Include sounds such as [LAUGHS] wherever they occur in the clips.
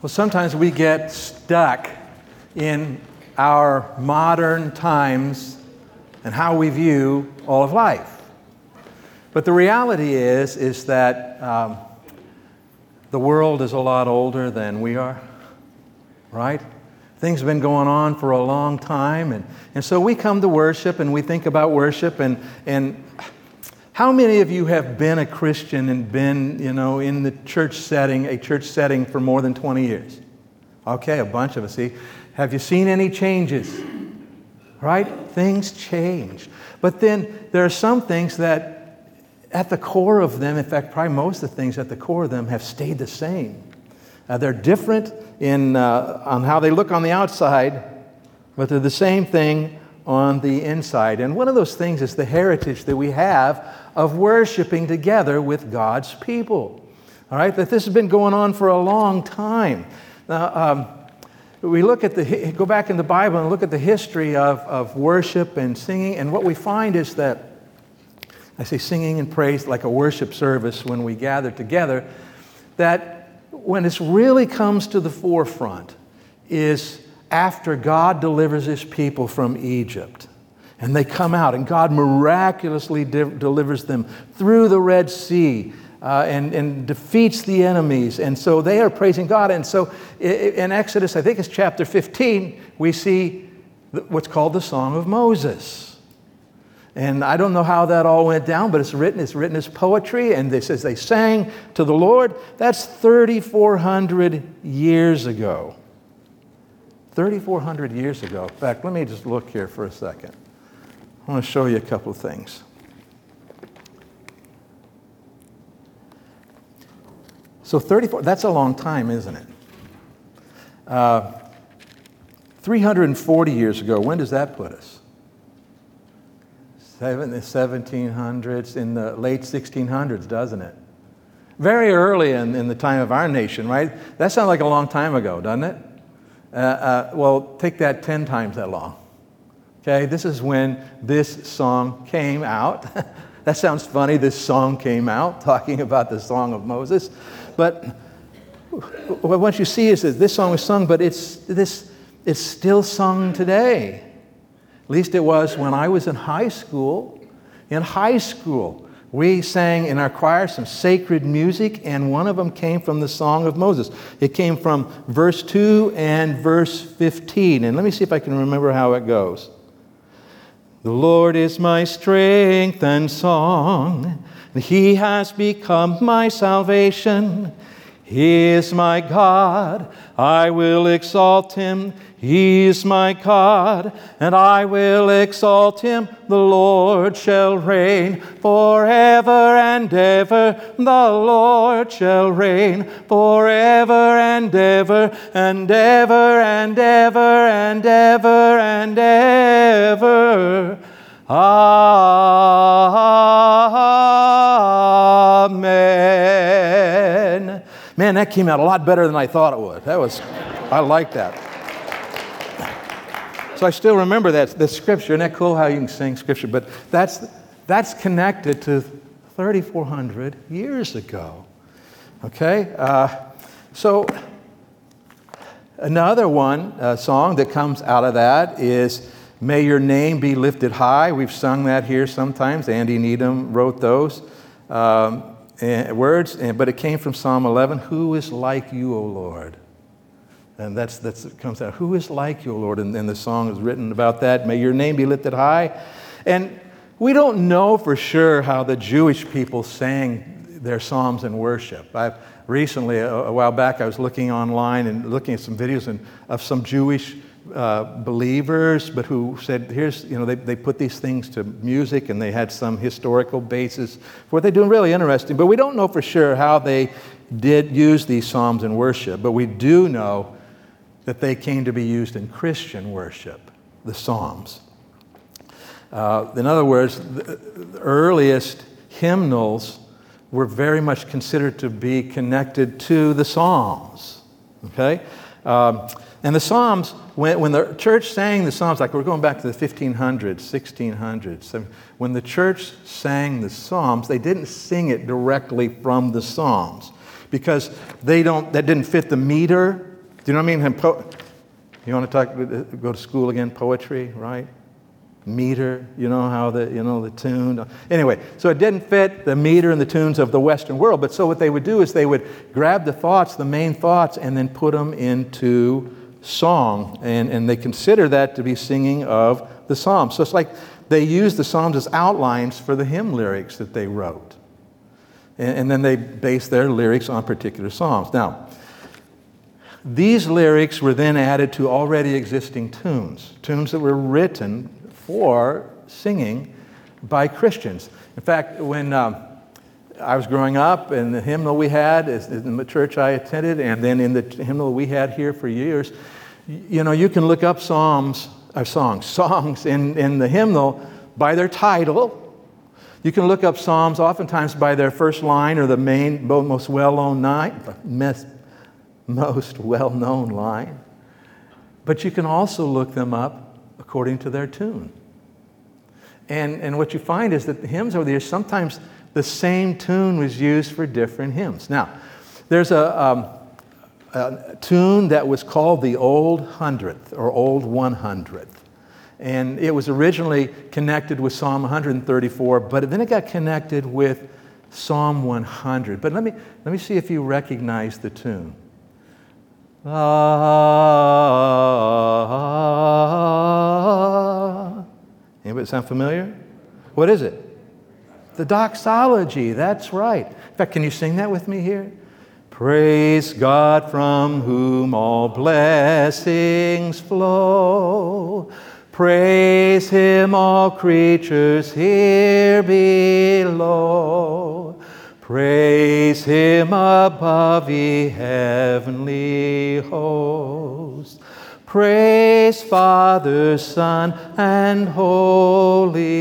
Well, sometimes we get stuck in our modern times and how we view all of life. But the reality is, is that um, the world is a lot older than we are, right? Things have been going on for a long time, and, and so we come to worship and we think about worship, and, and how many of you have been a Christian and been, you know, in the church setting, a church setting for more than 20 years? Okay, a bunch of us. See, have you seen any changes? Right? Things change. But then there are some things that, at the core of them, in fact, probably most of the things at the core of them have stayed the same. Uh, they're different in, uh, on how they look on the outside, but they're the same thing on the inside. And one of those things is the heritage that we have of worshiping together with God's people. All right, that this has been going on for a long time. Now, um, we look at the, go back in the Bible and look at the history of, of worship and singing, and what we find is that, I say singing and praise like a worship service when we gather together, that when it really comes to the forefront is after God delivers his people from Egypt and they come out, and God miraculously de- delivers them through the Red Sea. Uh, and, and defeats the enemies. And so they are praising God. And so in Exodus, I think it's chapter 15, we see what's called the Song of Moses. And I don't know how that all went down, but it's written, it's written as poetry, and it says they sang to the Lord. That's 3,400 years ago. 3,400 years ago. In fact, let me just look here for a second. I want to show you a couple of things. So 34, that's a long time, isn't it? Uh, 340 years ago, when does that put us? Seven, the 1700s, in the late 1600s, doesn't it? Very early in, in the time of our nation, right? That sounds like a long time ago, doesn't it? Uh, uh, well, take that 10 times that long. Okay, this is when this song came out. [LAUGHS] that sounds funny, this song came out, [LAUGHS] talking about the song of Moses. But what you see is that this song was sung, but it's, this, it's still sung today. At least it was when I was in high school. In high school, we sang in our choir some sacred music, and one of them came from the Song of Moses. It came from verse 2 and verse 15. And let me see if I can remember how it goes. The Lord is my strength and song, and He has become my salvation. He is my God, I will exalt Him. He is my God, and I will exalt him. The Lord shall reign forever and ever. The Lord shall reign forever and ever, and ever and ever and ever and ever. Amen. Man, that came out a lot better than I thought it would. That was, I like that. So I still remember that, the scripture. Isn't that cool how you can sing scripture? But that's, that's connected to 3,400 years ago. Okay? Uh, so another one uh, song that comes out of that is May Your Name Be Lifted High. We've sung that here sometimes. Andy Needham wrote those um, words, but it came from Psalm 11 Who is like you, O Lord? And that's, that's comes out. Who is like you, Lord? And, and the song is written about that. May your name be lifted high. And we don't know for sure how the Jewish people sang their psalms in worship. I've recently, a, a while back, I was looking online and looking at some videos and, of some Jewish uh, believers, but who said, here's, you know, they, they put these things to music and they had some historical basis for what they're doing, really interesting. But we don't know for sure how they did use these psalms in worship. But we do know that they came to be used in Christian worship, the Psalms. Uh, in other words, the earliest hymnals were very much considered to be connected to the Psalms. Okay? Um, and the Psalms, when, when the church sang the Psalms, like we're going back to the 1500s, 1600s, when the church sang the Psalms, they didn't sing it directly from the Psalms because they don't, that didn't fit the meter Do you know what I mean? Po- you want to talk, uh, go to school again? Poetry, right? Meter, you know how the, you know, the tune. Uh, anyway, so it didn't fit the meter and the tunes of the Western world. But so what they would do is they would grab the thoughts, the main thoughts, and then put them into song. And, and they consider that to be singing of the Psalms. So it's like they use the Psalms as outlines for the hymn lyrics that they wrote. And, and then they base their lyrics on particular Psalms. Now, these lyrics were then added to already existing tunes, tunes that were written for singing by Christians. In fact, when um, I was growing up, and the hymnal we had in the church I attended, and then in the hymnal we had here for years, you know, you can look up psalms, or uh, songs, [LAUGHS] songs in, in the hymnal by their title. You can look up psalms oftentimes by their first line or the main, most well-known most well-known line. But you can also look them up according to their tune. And, and what you find is that the hymns over the years, sometimes the same tune was used for different hymns. Now, there's a, um, a tune that was called the Old Hundredth or Old One Hundredth. And it was originally connected with Psalm 134, but then it got connected with Psalm 100. But let me, let me see if you recognize the tune. Ah. Anybody sound familiar? What is it? The doxology, that's right. In fact, can you sing that with me here? Praise God from whom all blessings flow. Praise Him, all creatures here below. Praise Him above, ye heavenly hosts. Praise Father, Son, and Holy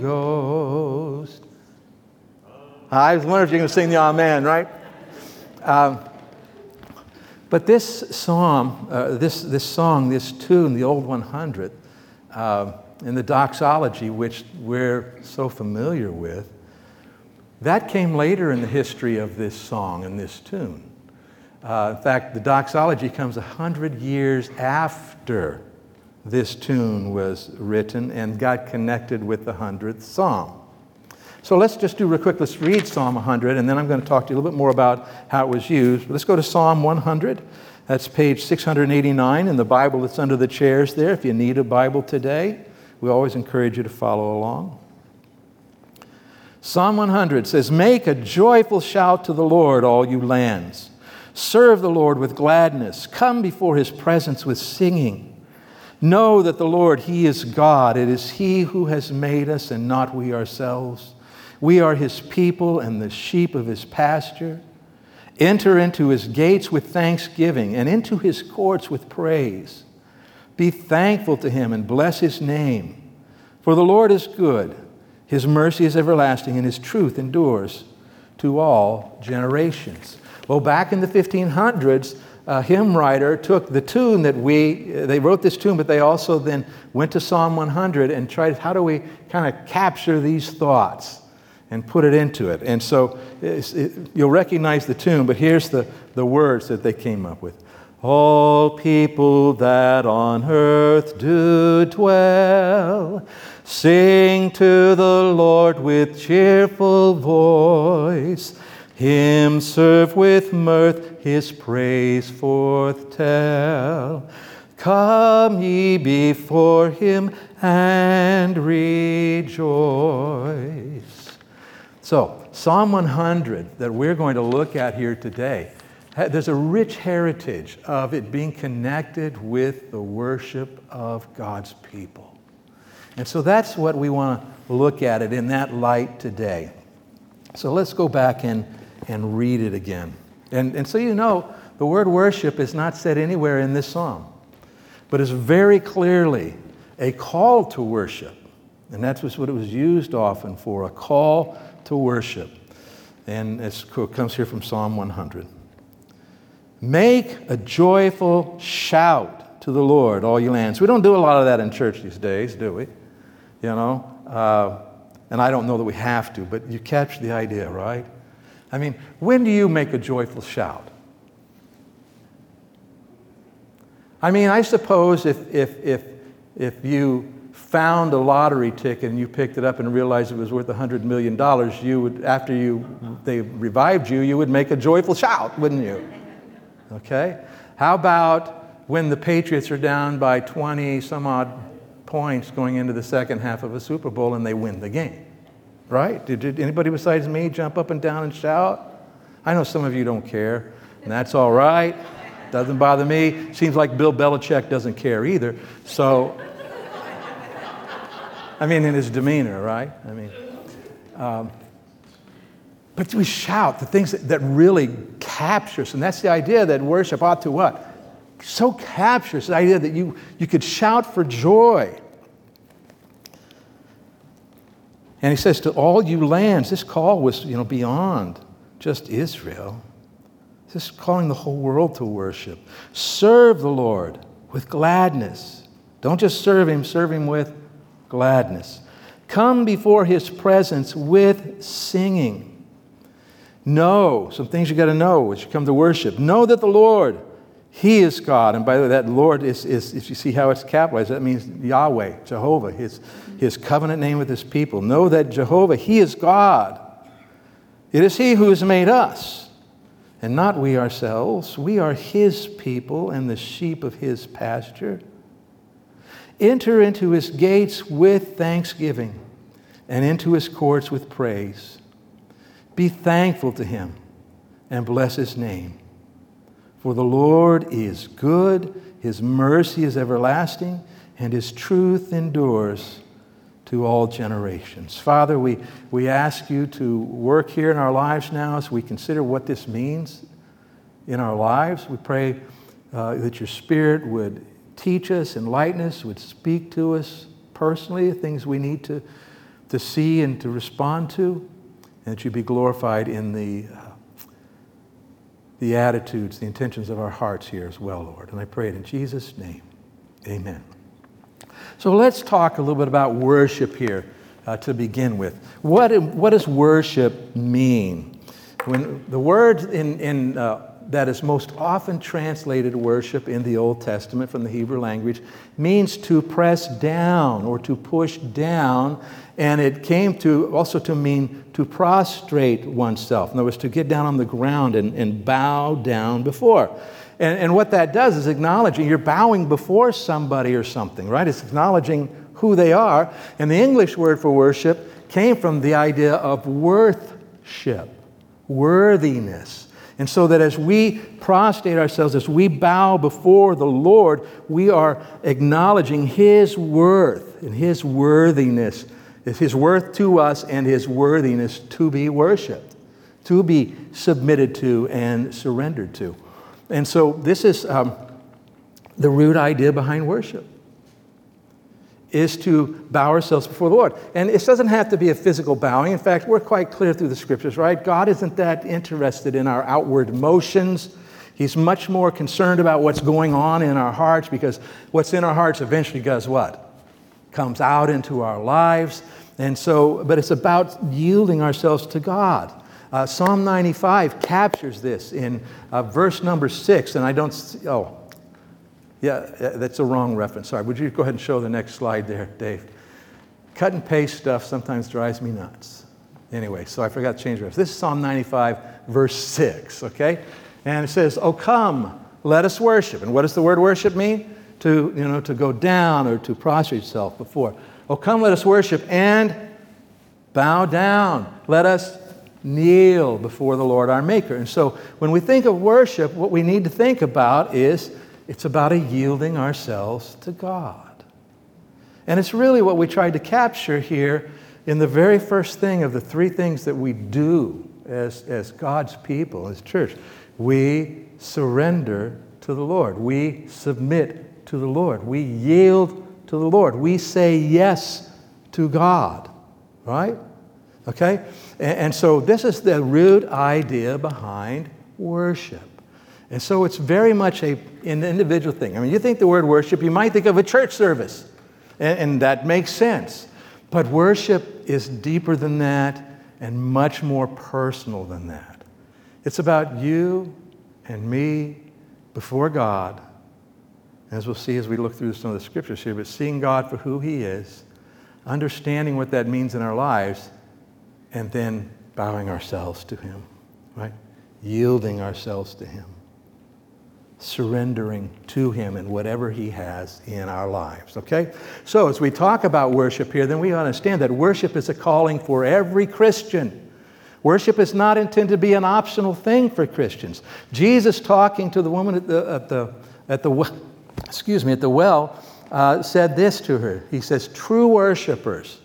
Ghost. I was wondering if you can sing the Amen, right? Um, but this psalm, uh, this, this song, this tune, the Old 100, uh, in the doxology, which we're so familiar with, that came later in the history of this song and this tune. Uh, in fact, the doxology comes a hundred years after this tune was written and got connected with the hundredth psalm. So let's just do real quick. Let's read Psalm 100, and then I'm going to talk to you a little bit more about how it was used. Let's go to Psalm 100. That's page 689 in the Bible that's under the chairs there. If you need a Bible today, we always encourage you to follow along. Psalm 100 says, Make a joyful shout to the Lord, all you lands. Serve the Lord with gladness. Come before his presence with singing. Know that the Lord, he is God. It is he who has made us and not we ourselves. We are his people and the sheep of his pasture. Enter into his gates with thanksgiving and into his courts with praise. Be thankful to him and bless his name. For the Lord is good, his mercy is everlasting, and his truth endures to all generations. Well, back in the 1500s, a uh, hymn writer took the tune that we, uh, they wrote this tune, but they also then went to Psalm 100 and tried, how do we kind of capture these thoughts? and put it into it. And so it, you'll recognize the tune, but here's the, the words that they came up with. All people that on earth do dwell, sing to the Lord with cheerful voice. Him serve with mirth, his praise forth tell. Come ye before him and rejoice. So, Psalm 100 that we're going to look at here today, there's a rich heritage of it being connected with the worship of God's people. And so that's what we want to look at it in that light today. So let's go back and, and read it again. And, and so you know, the word worship is not said anywhere in this psalm, but it's very clearly a call to worship. And that's what it was used often for a call to worship. And it comes here from Psalm 100. Make a joyful shout to the Lord, all you lands. We don't do a lot of that in church these days, do we? You know? Uh, and I don't know that we have to, but you catch the idea, right? I mean, when do you make a joyful shout? I mean, I suppose if, if, if, if you found a lottery ticket and you picked it up and realized it was worth $100 million, you would, after you, they revived you, you would make a joyful shout, wouldn't you? Okay? How about when the Patriots are down by 20 some odd points going into the second half of a Super Bowl and they win the game? Right? Did, did anybody besides me jump up and down and shout? I know some of you don't care, and that's all right. Doesn't bother me. Seems like Bill Belichick doesn't care either. So, I mean, in his demeanor, right? I mean, um, but we shout the things that, that really capture us. And that's the idea that worship ought to what? So captures the idea that you, you could shout for joy. And he says, To all you lands, this call was you know, beyond just Israel. This is calling the whole world to worship. Serve the Lord with gladness. Don't just serve Him, serve Him with gladness. Come before His presence with singing. Know some things you got to know as you come to worship. Know that the Lord, He is God. And by the way, that Lord is, is if you see how it's capitalized, that means Yahweh, Jehovah, His, his covenant name with His people. Know that Jehovah, He is God. It is He who has made us and not we ourselves. We are his people and the sheep of his pasture. Enter into his gates with thanksgiving and into his courts with praise. Be thankful to him and bless his name. For the Lord is good, his mercy is everlasting, and his truth endures to all generations. Father, we, we ask you to work here in our lives now as we consider what this means in our lives. We pray uh, that your Spirit would teach us, enlighten us, would speak to us personally, things we need to, to see and to respond to, and that you be glorified in the, the attitudes, the intentions of our hearts here as well, Lord. And I pray it in Jesus' name. Amen. So let's talk a little bit about worship here uh, to begin with. What, what does worship mean? When the word in, in, uh, that is most often translated worship in the Old Testament from the Hebrew language means to press down or to push down, and it came to also to mean to prostrate oneself. In other words, to get down on the ground and, and bow down before. And, and what that does is acknowledging you're bowing before somebody or something, right? It's acknowledging who they are. And the English word for worship came from the idea of worthship, worthiness. And so that as we prostrate ourselves, as we bow before the Lord, we are acknowledging His worth and His worthiness, His worth to us and His worthiness to be worshiped, to be submitted to and surrendered to. And so this is um, the root idea behind worship is to bow ourselves before the Lord. And it doesn't have to be a physical bowing. In fact, we're quite clear through the scriptures, right? God isn't that interested in our outward motions. He's much more concerned about what's going on in our hearts because what's in our hearts eventually does what? Comes out into our lives. And so, but it's about yielding ourselves to God. Uh, Psalm 95 captures this in uh, verse number six, and I don't, oh, yeah, that's a wrong reference. Sorry. Would you go ahead and show the next slide there, Dave? Cut and paste stuff sometimes drives me nuts. Anyway, so I forgot to change reference. This is Psalm 95, verse 6, okay? And it says, Oh, come, let us worship. And what does the word worship mean? To, you know, to go down or to prostrate yourself before. Oh, come, let us worship and bow down. Let us kneel before the Lord our Maker. And so when we think of worship, what we need to think about is it's about a yielding ourselves to God. And it's really what we tried to capture here in the very first thing of the three things that we do as, as God's people, as church. We surrender to the Lord. We submit to the Lord. We yield to the Lord. We say yes to God, right? Okay? And, and so this is the root idea behind worship. And so it's very much a, an individual thing. I mean, you think the word worship, you might think of a church service, and, and that makes sense. But worship is deeper than that and much more personal than that. It's about you and me before God as we'll see as we look through some of the scriptures here, but seeing God for who He is, understanding what that means in our lives, and then bowing ourselves to Him, right? Yielding ourselves to Him, surrendering to Him and whatever He has in our lives, okay? So as we talk about worship here, then we understand that worship is a calling for every Christian. Worship is not intended to be an optional thing for Christians. Jesus talking to the woman at the, at the, at the excuse me, at the well, uh, said this to her. He says, True worshipers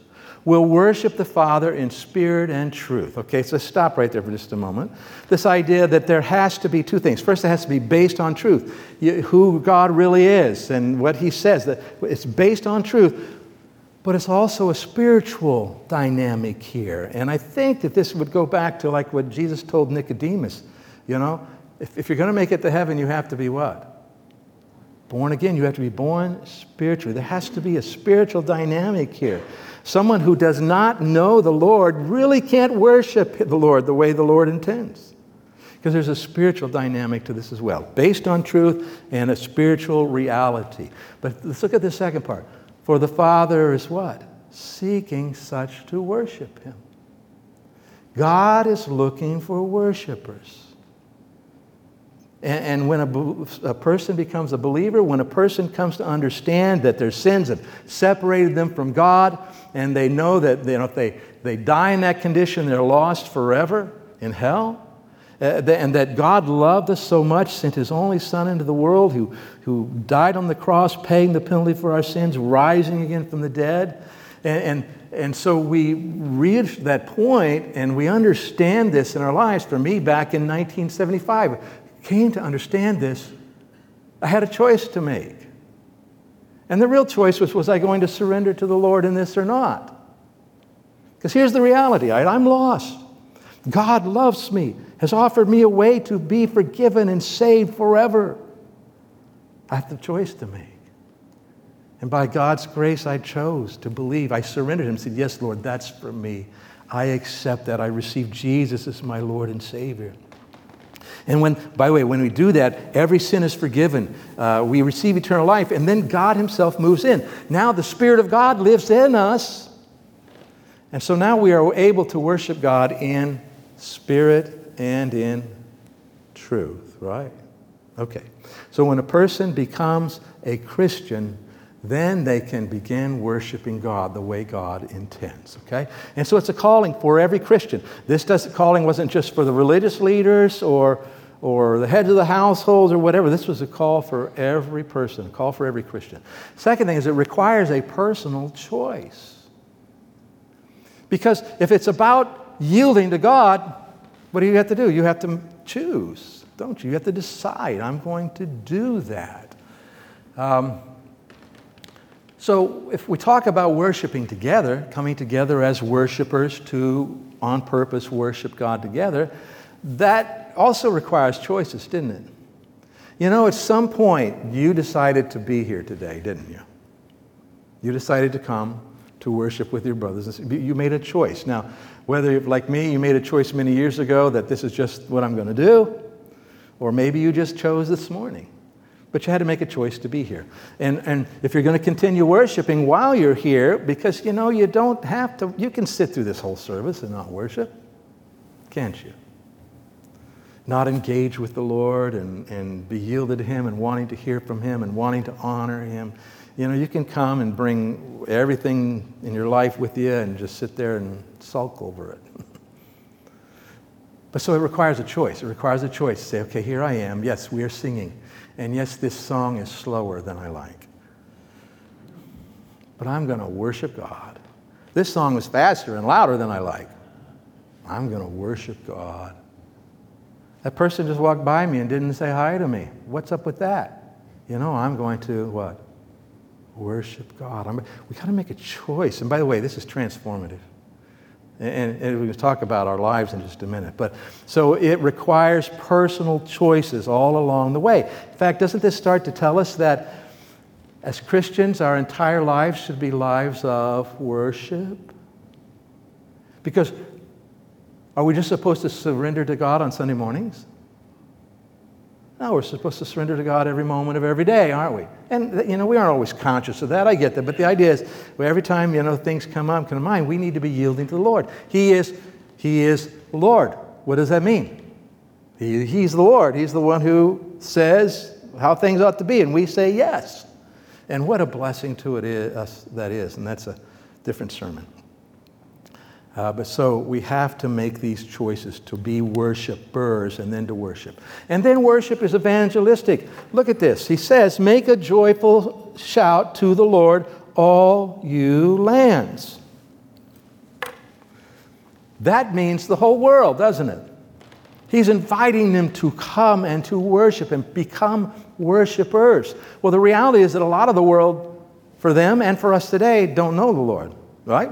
will worship the Father in spirit and truth. Okay, so stop right there for just a moment. This idea that there has to be two things. First, it has to be based on truth, who God really is and what He says, that it's based on truth. But it's also a spiritual dynamic here. And I think that this would go back to like what Jesus told Nicodemus. You know, if, if you're going to make it to heaven, you have to be what? Born again, you have to be born spiritually. There has to be a spiritual dynamic here. Someone who does not know the Lord really can't worship the Lord the way the Lord intends. Because there's a spiritual dynamic to this as well, based on truth and a spiritual reality. But let's look at the second part. For the Father is what? Seeking such to worship Him. God is looking for worshipers. And, when a, a, person becomes a believer, when a person comes to understand that their sins have separated them from God, and they know that you know, if they, they die in that condition, they're lost forever in hell, uh, and that God loved us so much, sent His only Son into the world who, who died on the cross, paying the penalty for our sins, rising again from the dead. And, and, and so we reach that point and we understand this in our lives. For me, back in 1975, came to understand this, I had a choice to make. And the real choice was was I going to surrender to the Lord in this or not? Because here's the reality I'm lost. God loves me, has offered me a way to be forgiven and saved forever. I have the choice to make. And by God's grace, I chose to believe. I surrendered Him and said, Yes, Lord, that's for me. I accept that. I receive Jesus as my Lord and Savior. And when, by the way, when we do that, every sin is forgiven. Uh, we receive eternal life, and then God Himself moves in. Now the Spirit of God lives in us. And so now we are able to worship God in spirit and in truth, right? Okay. So when a person becomes a Christian, then they can begin worshiping God the way God intends. Okay? And so it's a calling for every Christian. This does, calling wasn't just for the religious leaders or or the heads of the households or whatever. This was a call for every person, a call for every Christian. Second thing is it requires a personal choice. Because if it's about yielding to God, what do you have to do? You have to choose, don't you? You have to decide, I'm going to do that. Um, so if we talk about worshiping together, coming together as worshipers to on purpose worship God together, that also requires choices, didn't it? You know, at some point, you decided to be here today, didn't you? You decided to come to worship with your brothers. You made a choice. Now, whether, like me, you made a choice many years ago that this is just what I'm going to do, or maybe you just chose this morning. But you had to make a choice to be here. And, and if you're going to continue worshiping while you're here, because you know, you don't have to, you can sit through this whole service and not worship, can't you? Not engage with the Lord and, and be yielded to Him and wanting to hear from Him and wanting to honor Him. You know, you can come and bring everything in your life with you and just sit there and sulk over it. [LAUGHS] but so it requires a choice. It requires a choice to say, okay, here I am. Yes, we are singing. And yes, this song is slower than I like. But I'm going to worship God. This song is faster and louder than I like. I'm going to worship God. That person just walked by me and didn't say hi to me. What's up with that? You know, I'm going to what? Worship God. I'm, we got to make a choice. And by the way, this is transformative. And, and we're talk about our lives in just a minute. But so it requires personal choices all along the way. In fact, doesn't this start to tell us that as Christians, our entire lives should be lives of worship? Because are we just supposed to surrender to God on Sunday mornings? No, we're supposed to surrender to God every moment of every day, aren't we? And, you know, we aren't always conscious of that. I get that. But the idea is, well, every time, you know, things come up, come to mind, we need to be yielding to the Lord. He is, he is Lord. What does that mean? He, he's the Lord. He's the one who says how things ought to be, and we say yes. And what a blessing to it is, us that is. And that's a different sermon. Uh, but so we have to make these choices to be worshipers and then to worship. And then worship is evangelistic. Look at this. He says, Make a joyful shout to the Lord, all you lands. That means the whole world, doesn't it? He's inviting them to come and to worship and become worshipers. Well, the reality is that a lot of the world, for them and for us today, don't know the Lord, right?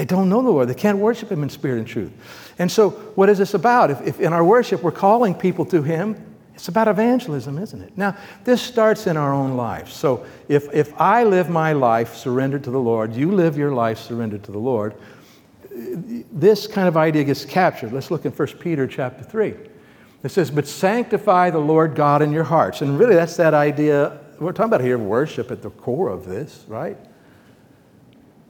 They don't know the Lord. They can't worship Him in spirit and truth. And so, what is this about? If, if in our worship we're calling people to Him, it's about evangelism, isn't it? Now, this starts in our own lives. So, if, if I live my life surrendered to the Lord, you live your life surrendered to the Lord, this kind of idea gets captured. Let's look in 1 Peter chapter 3. It says, But sanctify the Lord God in your hearts. And really, that's that idea. We're talking about here worship at the core of this, right?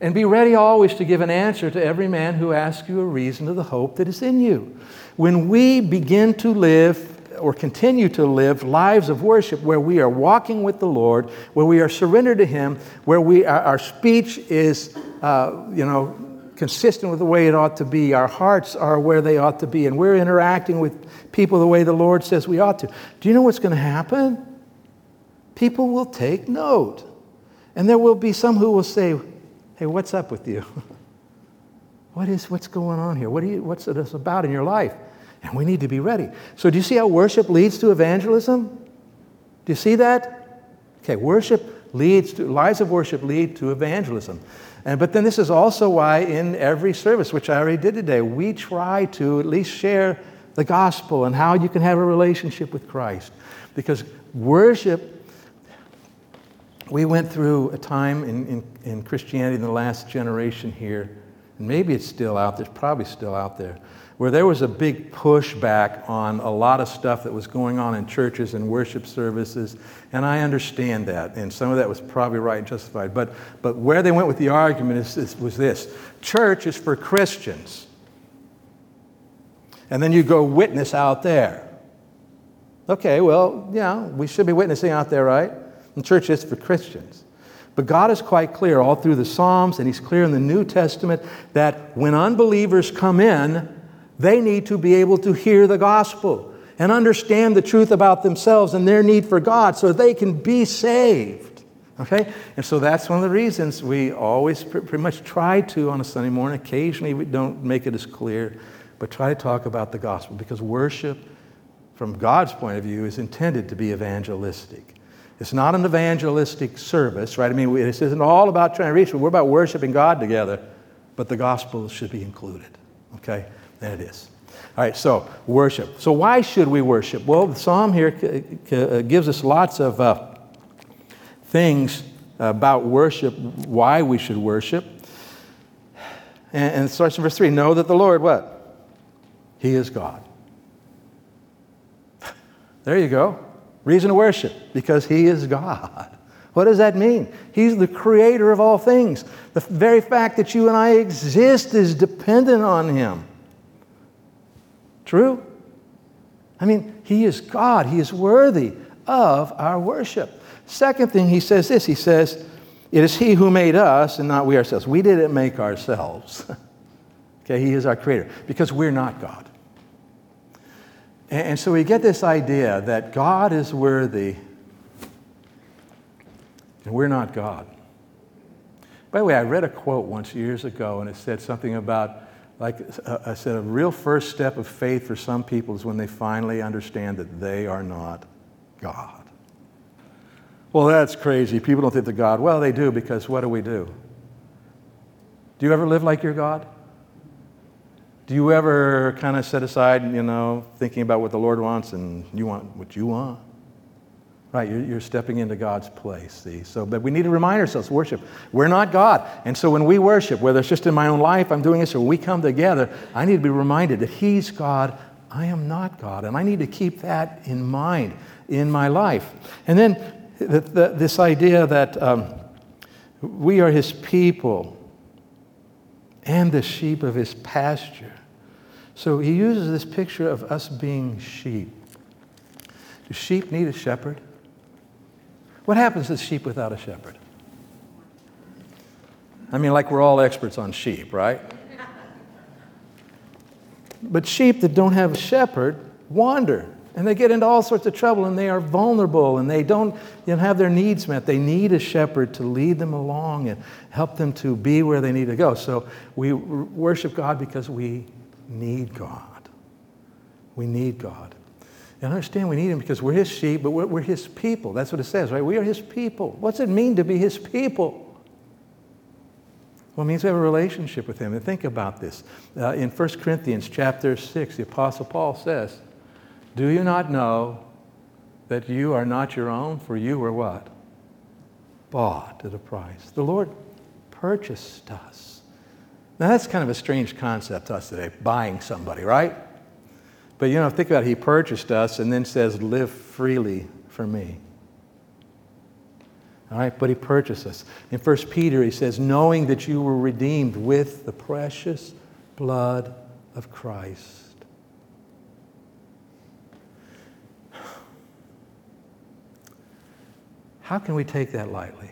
And be ready always to give an answer to every man who asks you a reason of the hope that is in you. When we begin to live or continue to live lives of worship where we are walking with the Lord, where we are surrendered to Him, where we, our, speech is, uh, you know, consistent with the way it ought to be, our hearts are where they ought to be, and we're interacting with people the way the Lord says we ought to. Do you know what's going to happen? People will take note. And there will be some who will say, Hey, what's up with you? [LAUGHS] what is, what's going on here? What you, what's this about in your life? And we need to be ready. So, do you see how worship leads to evangelism? Do you see that? Okay, worship leads to, lives of worship lead to evangelism. And, but then this is also why in every service, which I already did today, we try to at least share the gospel and how you can have a relationship with Christ. Because worship we went through a time in, in, in, Christianity in the last generation here, and maybe it's still out there, probably still out there, where there was a big pushback on a lot of stuff that was going on in churches and worship services. And I understand that, and some of that was probably right and justified. But, but where they went with the argument is, is, was this church is for Christians. And then you go witness out there. Okay, well, yeah, we should be witnessing out there, right? The church is for Christians. But God is quite clear all through the Psalms, and He's clear in the New Testament that when unbelievers come in, they need to be able to hear the gospel and understand the truth about themselves and their need for God so they can be saved. Okay? And so that's one of the reasons we always pretty much try to on a Sunday morning. Occasionally we don't make it as clear, but try to talk about the gospel because worship, from God's point of view, is intended to be evangelistic. It's not an evangelistic service, right? I mean, this isn't all about trying to reach, we're about worshiping God together, but the gospel should be included, okay? And it is. All right, so worship. So, why should we worship? Well, the psalm here uh, gives us lots of uh, things about worship, why we should worship. And, and it starts in verse 3 Know that the Lord, what? He is God. [LAUGHS] There you go. Reason to worship, because He is God. What does that mean? He's the creator of all things. The very fact that you and I exist is dependent on Him. True? I mean, He is God. He is worthy of our worship. Second thing, He says this He says, It is He who made us and not we ourselves. We didn't make ourselves. [LAUGHS] okay, He is our creator because we're not God. And, so we get this idea that God is worthy and we're not God. By the way, I read a quote once years ago, and it said something about, like I said, a real first step of faith for some people is when they finally understand that they are not God. Well, that's crazy. People don't think they're God. Well, they do because what do we do? Do you ever live like you're God? Do you ever kind of set aside, you know, thinking about what the Lord wants and you want what you want? Right, you're, you're, stepping into God's place, see? So, but we need to remind ourselves worship. We're not God. And so when we worship, whether it's just in my own life, I'm doing this, or we come together, I need to be reminded that He's God, I am not God. And I need to keep that in mind in my life. And then the, the, this idea that um, we are his people and the sheep of his pasture. So he uses this picture of us being sheep. Do sheep need a shepherd? What happens to sheep without a shepherd? I mean, like we're all experts on sheep, right? But sheep that don't have a shepherd wander and they get into all sorts of trouble and they are vulnerable and they don't you know, have their needs met. They need a shepherd to lead them along and help them to be where they need to go. So we worship God because we need God. We need God. And understand we need Him because we're His sheep, but we're, we're His people. That's what it says, right? We are His people. What's it mean to be His people? Well, it means we have a relationship with Him. And think about this. Uh, in 1 Corinthians chapter 6, the Apostle Paul says, Do you not know that you are not your own? For you were what? Bought at a price. The Lord purchased us. Now, that's kind of a strange concept to us today, buying somebody, right? But you know, think about it. He purchased us and then says, Live freely for me. All right, but he purchased us. In 1 Peter, he says, knowing that you were redeemed with the precious blood of Christ. How can we take that lightly?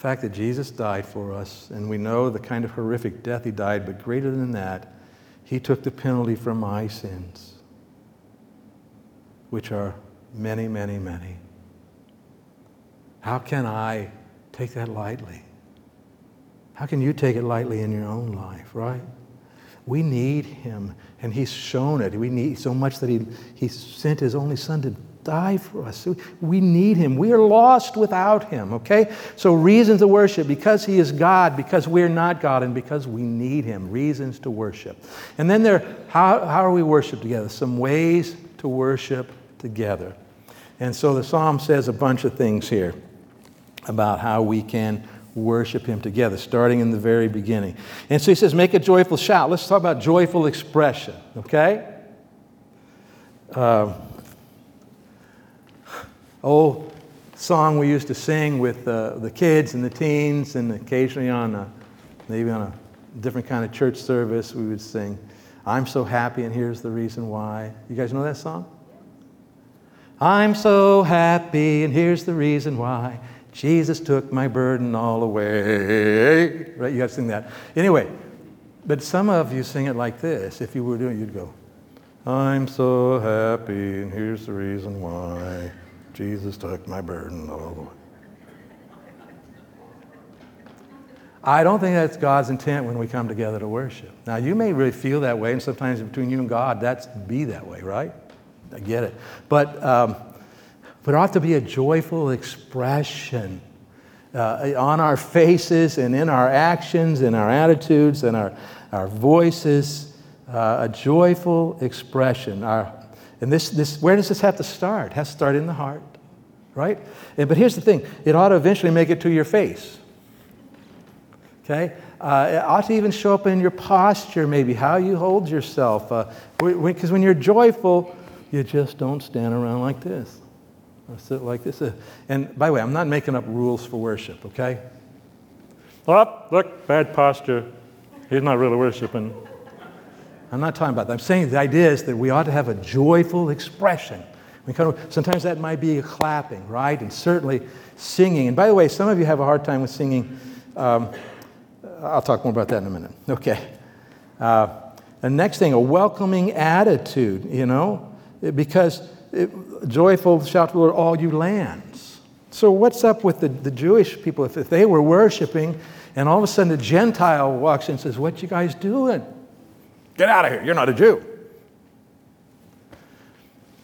The fact that Jesus died for us, and we know the kind of horrific death he died, but greater than that, he took the penalty for my sins, which are many, many, many. How can I take that lightly? How can you take it lightly in your own life, right? We need him, and he's shown it. We need so much that he, he sent his only son to die for us. We need him. We are lost without him, okay? So, reasons to worship because he is God, because we're not God, and because we need him. Reasons to worship. And then there, how, how are we worship together? Some ways to worship together. And so the psalm says a bunch of things here about how we can worship him together, starting in the very beginning. And so he says, make a joyful shout. Let's talk about joyful expression, okay? Uh, old song we used to sing with uh, the kids and the teens, and occasionally on a, maybe on a different kind of church service, we would sing, I'm so happy, and here's the reason why. You guys know that song? I'm so happy, and here's the reason why. Jesus took my burden all away. Right? You got to sing that. Anyway, but some of you sing it like this. If you were doing it, you'd go, I'm so happy, and here's the reason why. Jesus took my burden all away. I don't think that's God's intent when we come together to worship. Now, you may really feel that way, and sometimes between you and God, that's be that way, right? I get it. But um, but it ought to be a joyful expression uh, on our faces and in our actions and our attitudes and our, our voices, uh, a joyful expression. Our, and this, this, where does this have to start? It has to start in the heart, right? And, but here's the thing it ought to eventually make it to your face. Okay? Uh, it ought to even show up in your posture, maybe, how you hold yourself. Because uh, when you're joyful, you just don't stand around like this. I sit like this. Uh, and by the way, I'm not making up rules for worship, okay? Oh, look, bad posture. He's not really worshiping. I'm not talking about that. I'm saying the idea is that we ought to have a joyful expression. We kind of, sometimes that might be clapping, right? And certainly singing. And by the way, some of you have a hard time with singing. Um, I'll talk more about that in a minute. Okay. Uh, the next thing, a welcoming attitude, you know, because it, joyful shout to the Lord, all you lands. So, what's up with the, the Jewish people? If, if they were worshiping and all of a sudden a Gentile walks in and says, What you guys doing? Get out of here. You're not a Jew.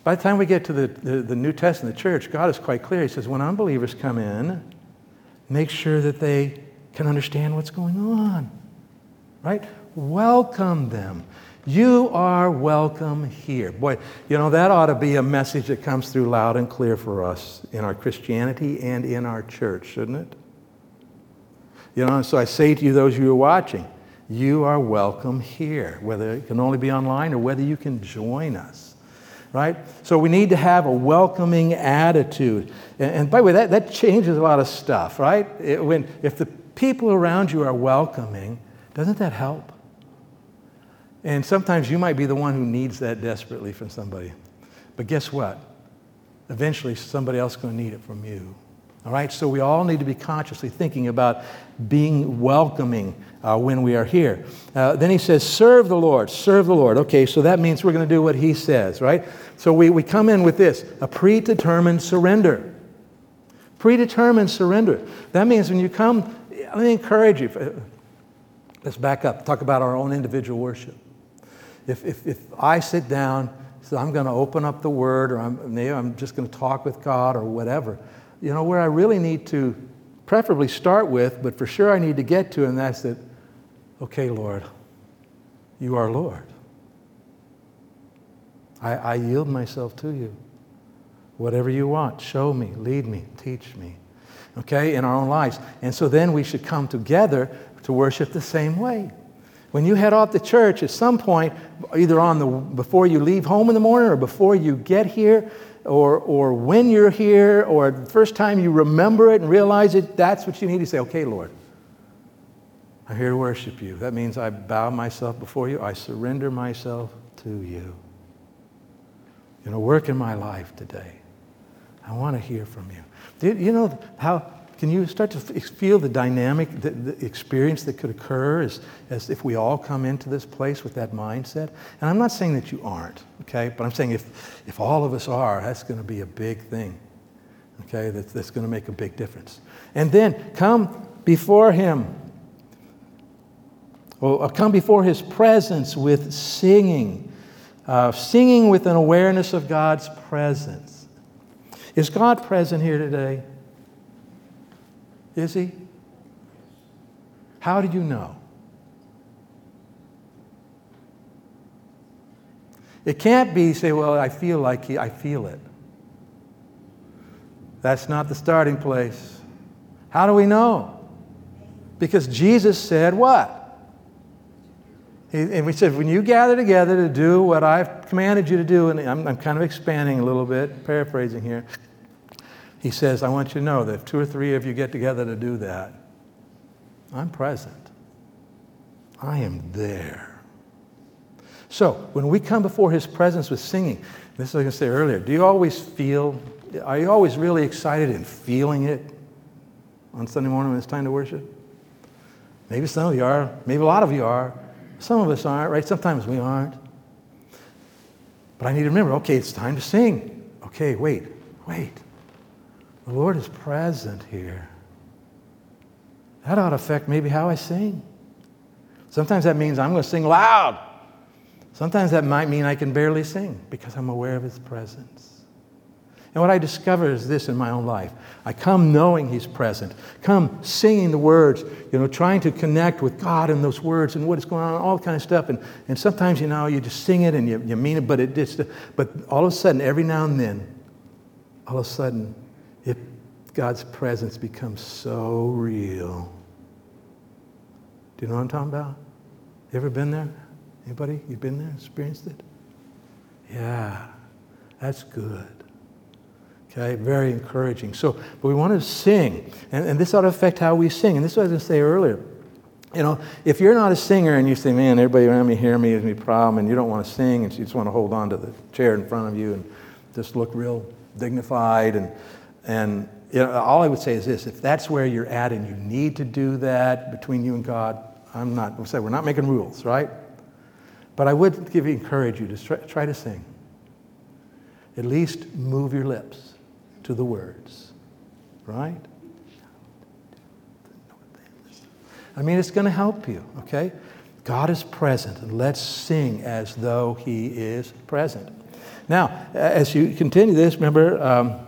By the time we get to the, the, the New Testament, the church, God is quite clear. He says, When unbelievers come in, make sure that they can understand what's going on. Right? Welcome them. You are welcome here. Boy, you know, that ought to be a message that comes through loud and clear for us in our Christianity and in our church, shouldn't it? You know, so I say to you, those of you who are watching, you are welcome here, whether it can only be online or whether you can join us. Right? So we need to have a welcoming attitude. And, and by the way, that, that changes a lot of stuff, right? It, when, if the people around you are welcoming, doesn't that help? And sometimes you might be the one who needs that desperately from somebody. But guess what? Eventually, somebody else is going to need it from you. All right? So we all need to be consciously thinking about being welcoming uh, when we are here. Uh, then he says, serve the Lord, serve the Lord. Okay, so that means we're going to do what he says, right? So we, we come in with this a predetermined surrender. Predetermined surrender. That means when you come, let me encourage you. Uh, let's back up, talk about our own individual worship. If, if, if I sit down, so I'm going to open up the Word, or I'm, I'm just going to talk with God, or whatever, you know, where I really need to preferably start with, but for sure I need to get to, and that's that, okay, Lord, you are Lord. I, I yield myself to you. Whatever you want, show me, lead me, teach me. Okay, in our own lives. And so then we should come together to worship the same way. When you head off to church, at some point, either on the before you leave home in the morning or before you get here, or, or when you're here, or the first time you remember it and realize it, that's what you need to say, okay, Lord, I'm here to worship you. That means I bow myself before you, I surrender myself to you. You know, work in my life today. I want to hear from you. You know how can you start to feel the dynamic, the, the, experience that could occur as, as if we all come into this place with that mindset? And I'm not saying that you aren't, okay? But I'm saying if, if all of us are, that's going to be a big thing, okay? That, that's going to make a big difference. And then come before Him. Come before His presence with singing, uh, singing with an awareness of God's presence. Is God present here today? Is he? How do you know? It can't be, say, well, I feel like he, I feel it. That's not the starting place. How do we know? Because Jesus said what? And we said, when you gather together to do what I've commanded you to do, and I'm, I'm kind of expanding a little bit, paraphrasing here. He says, I want you to know that if two or three of you get together to do that, I'm present. I am there. So, when we come before His presence with singing, this is what I say earlier. Do you always feel, are you always really excited and feeling it on Sunday morning when it's time to worship? Maybe some of you are, maybe a lot of you are. Some of us aren't, right? Sometimes we aren't. But I need to remember okay, it's time to sing. Okay, wait, wait. The Lord is present here. That ought to affect maybe how I sing. Sometimes that means I'm going to sing loud. Sometimes that might mean I can barely sing because I'm aware of His presence. And what I discover is this in my own life. I come knowing He's present, come singing the words, you know, trying to connect with God in those words and what is going on, all kind of stuff. And, and sometimes, you know, you just sing it and you, you mean it, but it just, but all of a sudden, every now and then, all of a sudden, it, God's presence becomes so real. Do you know what I'm talking about? You ever been there? Anybody? You've been there, experienced it? Yeah, that's good. Okay, very encouraging. So, but we want to sing, and, and this ought to affect how we sing. And this is what I was going to say earlier. You know, if you're not a singer and you say, man, everybody around me hear me is me problem, and you don't want to sing, and you just want to hold on to the chair in front of you and just look real dignified and and you know, all I would say is this if that's where you're at and you need to do that between you and God, I'm not, we'll say we're not making rules, right? But I would give you, encourage you to try, try to sing. At least move your lips to the words, right? I mean, it's going to help you, okay? God is present, let's sing as though He is present. Now, as you continue this, remember, um,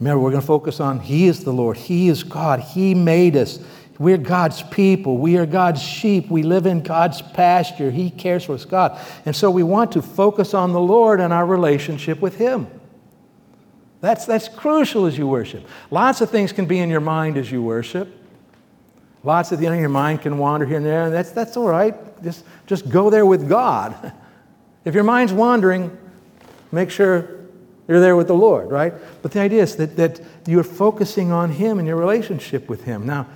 Remember, we're going to focus on He is the Lord. He is God. He made us. We're God's people. We are God's sheep. We live in God's pasture. He cares for us, God. And so we want to focus on the Lord and our relationship with Him. That's, that's crucial as you worship. Lots of things can be in your mind as you worship. Lots of, you know, your mind can wander here and there, and that's, that's all right. Just, just go there with God. [LAUGHS] If your mind's wandering, make sure you're there with the Lord, right? But the idea is that, that you're focusing on Him and your relationship with Him. Now,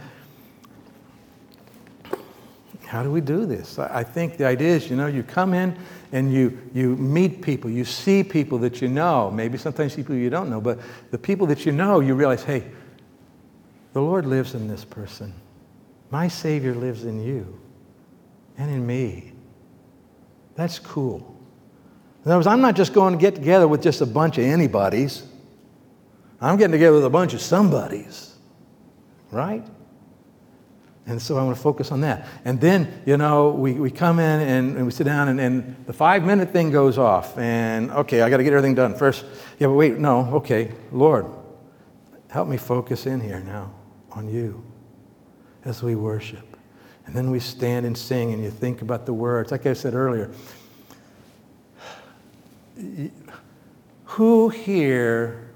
how do we do this? I think the idea is, you know, you come in and you, you meet people, you see people that you know, maybe sometimes people you don't know, but the people that you know, you realize, hey, the Lord lives in this person. My Savior lives in you and in me. That's cool. In other words, I'm not just going to get together with just a bunch of anybody's. I'm getting together with a bunch of somebody's, right? And so I want to focus on that. And then, you know, we, we come in and, and we sit down, and, and the five minute thing goes off. And okay, I got to get everything done first. Yeah, but wait, no, okay, Lord, help me focus in here now on you as we worship. And then we stand and sing, and you think about the words. Like I said earlier, who here,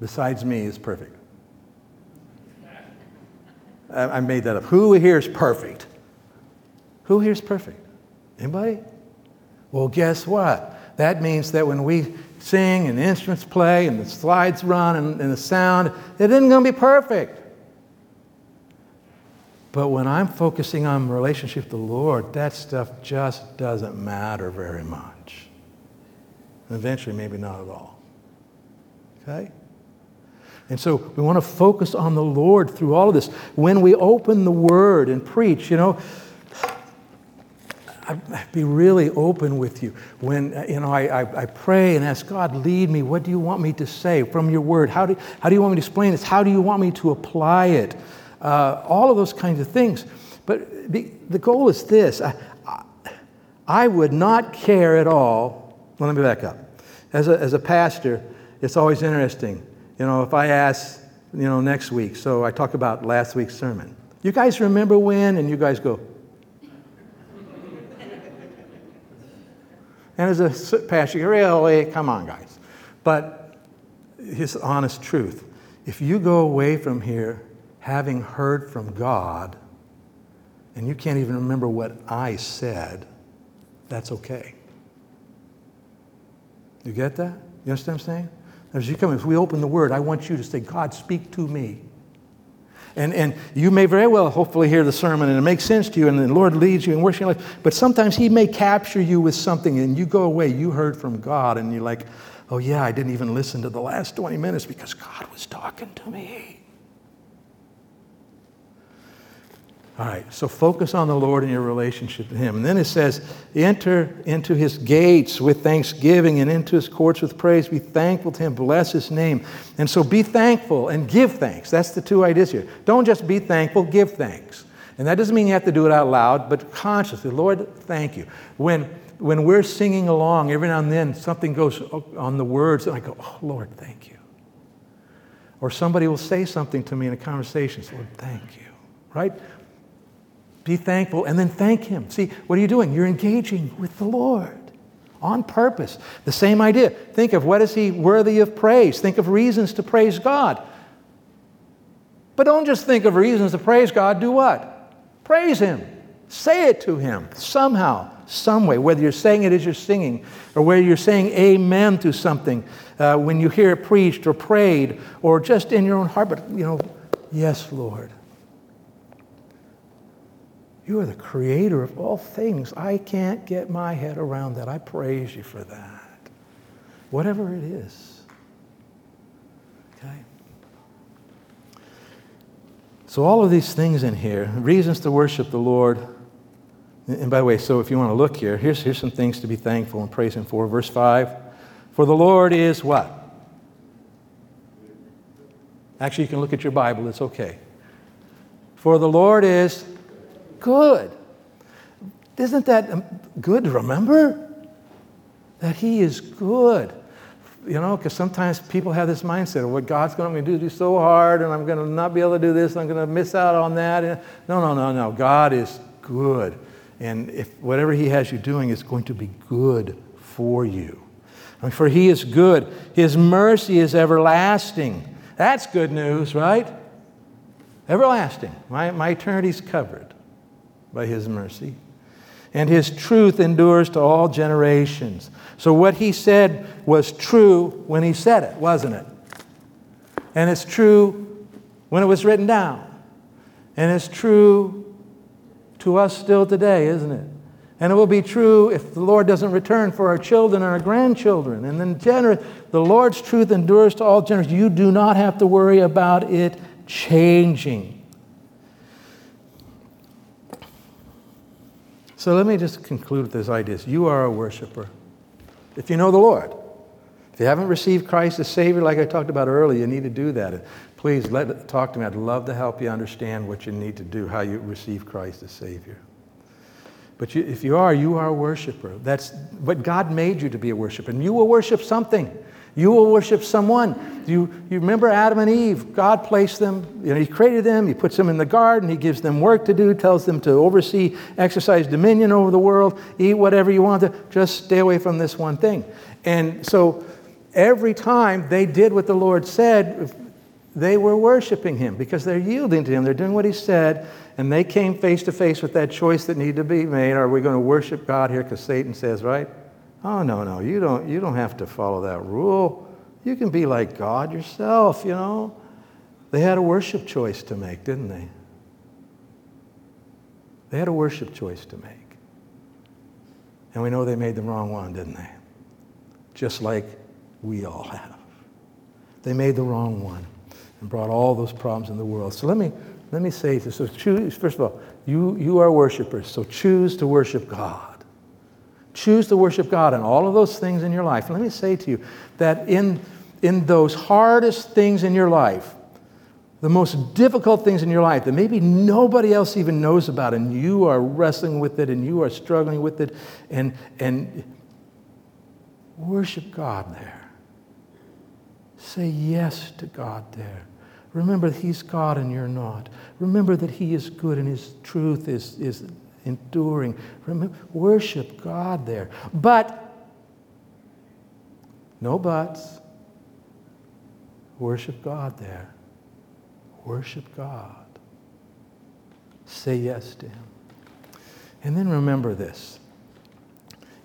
besides me, is perfect? I made that up. Who here is perfect? Who here is perfect? Anybody? Well, guess what? That means that when we sing and instruments play and the slides run and, and the sound, it isn't going to be perfect. But when I'm focusing on relationship with the Lord, that stuff just doesn't matter very much. And eventually, maybe not at all. Okay? And so we want to focus on the Lord through all of this. When we open the Word and preach, you know, I'd be really open with you. When, you know, I, I, I, pray and ask God, lead me. What do you want me to say from your Word? How do, how do you want me to explain this? How do you want me to apply it? uh, all of those kinds of things. But the, the goal is this I, I would not care at all. Well, let me back up. As a, as a pastor, it's always interesting. You know, if I ask, you know, next week, so I talk about last week's sermon. You guys remember when? And you guys go, And as a pastor, you really, come on, guys. But his honest truth if you go away from here having heard from God, and you can't even remember what I said, that's okay. You get that? You understand what I'm saying? As you come, if we open the Word, I want you to say, God, speak to me. And, and you may very well hopefully hear the sermon and it makes sense to you and the Lord leads you in worship life. But sometimes He may capture you with something and you go away, you heard from God, and you're like, oh yeah, I didn't even listen to the last 20 minutes because God was talking to me. All right, so focus on the Lord and your relationship to Him. And then it says, enter into His gates with thanksgiving and into His courts with praise. Be thankful to Him, bless His name. And so be thankful and give thanks. That's the two ideas here. Don't just be thankful, give thanks. And that doesn't mean you have to do it out loud, but consciously. Lord, thank you. When, when we're singing along, every now and then something goes on the words, and I go, oh, Lord, thank you. Or somebody will say something to me in a conversation, Lord, thank you. Right? Be thankful and then thank Him. See, what are you doing? You're engaging with the Lord on purpose. The same idea. Think of what is He worthy of praise. Think of reasons to praise God. But don't just think of reasons to praise God. Do what? Praise Him. Say it to Him somehow, some way, whether you're saying it as you're singing or whether you're saying amen to something uh, when you hear it preached or prayed or just in your own heart. But, you know, yes, Lord. You are the creator of all things. I can't get my head around that. I praise you for that. Whatever it is. Okay? So, all of these things in here, reasons to worship the Lord. And by the way, so if you want to look here, here's, here's some things to be thankful and praise Him for. Verse 5 For the Lord is what? Actually, you can look at your Bible, it's okay. For the Lord is good. Isn't that um, good to remember? That He is good. You know, because sometimes people have this mindset of what God's going to do, do so hard, and I'm going to not be able to do this, and I'm going to miss out on that. No, no, no, no. God is good. And if whatever He has you doing is going to be good for you. For He is good, His mercy is everlasting. That's good news, right? Everlasting. My, my eternity's covered by His mercy. And His truth endures to all generations. So what He said was true when He said it, wasn't it? And it's true when it was written down. And it's true to us still today, isn't it? And it will be true if the Lord doesn't return for our children and our grandchildren. And then gener- the Lord's truth endures to all generations. You do not have to worry about it changing. So let me just conclude with this idea. You are a worshiper. If you know the Lord, if you haven't received Christ as Savior, like I talked about earlier, you need to do that. Please let, talk to me. I'd love to help you understand what you need to do, how you receive Christ as Savior. But you, if you are, you are a worshiper. That's what God made you to be a worshiper. And you will worship something. You will worship someone. You, you remember Adam and Eve? God placed them, you know, He created them, He puts them in the garden, He gives them work to do, tells them to oversee, exercise dominion over the world, eat whatever you want to, just stay away from this one thing. And so every time they did what the Lord said, they were worshiping Him because they're yielding to Him. They're doing what He said, and they came face to face with that choice that needed to be made. Are we going to worship God here? Because Satan says, right? Oh, no, no, you don't, you don't have to follow that rule. You can be like God yourself, you know. They had a worship choice to make, didn't they? They had a worship choice to make. And we know they made the wrong one, didn't they? Just like we all have. They made the wrong one and brought all those problems in the world. So let me, let me say this. So choose, first of all, you, you are worshipers, so choose to worship God. Choose to worship God in all of those things in your life. And let me say to you that in, in those hardest things in your life, the most difficult things in your life that maybe nobody else even knows about, and you are wrestling with it and you are struggling with it, and, and worship God there. Say yes to God there. Remember that He's God and you're not. Remember that He is good and His truth is, is enduring. Remember, worship God there. But, no buts. Worship God there. Worship God. Say yes to Him. And then remember this.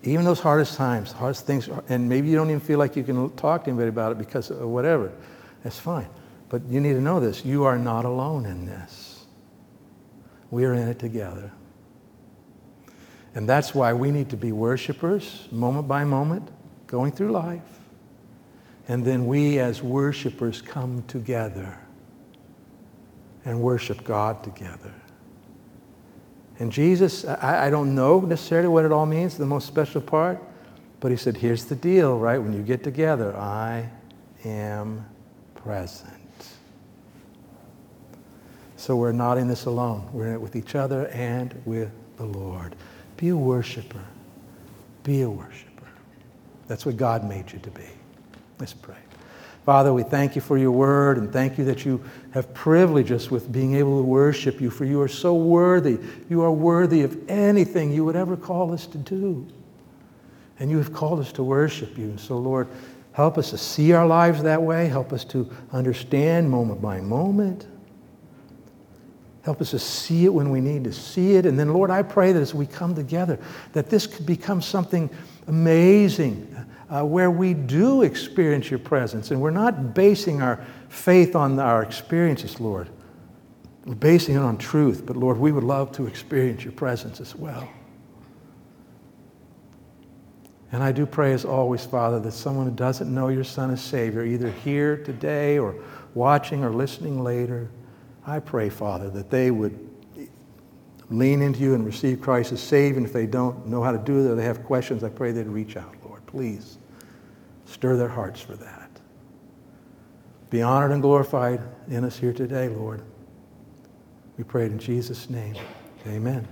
Even those hardest times, hardest things, and maybe you don't even feel like you can talk to anybody about it because of whatever, that's fine. But you need to know this you are not alone in this. We are in it together. And that's why we need to be worshipers, moment by moment, going through life. And then we, as worshipers, come together and worship God together. And Jesus, I, I, don't know necessarily what it all means, the most special part, but he said, here's the deal, right? When you get together, I am present. So we're not in this alone. We're in it with each other and with the Lord. Be a worshiper. Be a worshiper. That's what God made you to be. Let's pray. Father, we thank you for your word and thank you that you have privileged us with being able to worship you, for you are so worthy. You are worthy of anything you would ever call us to do. And you have called us to worship you. And so, Lord, help us to see our lives that way. Help us to understand moment by moment Help us to see it when we need to see it. And then, Lord, I pray that as we come together, that this could become something amazing uh, where we do experience your presence. And we're not basing our faith on our experiences, Lord. We're basing it on truth. But, Lord, we would love to experience your presence as well. And I do pray, as always, Father, that someone who doesn't know your Son as Savior, either here today or watching or listening later, I pray, Father, that they would lean into you and receive Christ as Savior. And if they don't know how to do it or they have questions, I pray they'd reach out, Lord. Please stir their hearts for that. Be honored and glorified in us here today, Lord. We pray it in Jesus' name. Amen.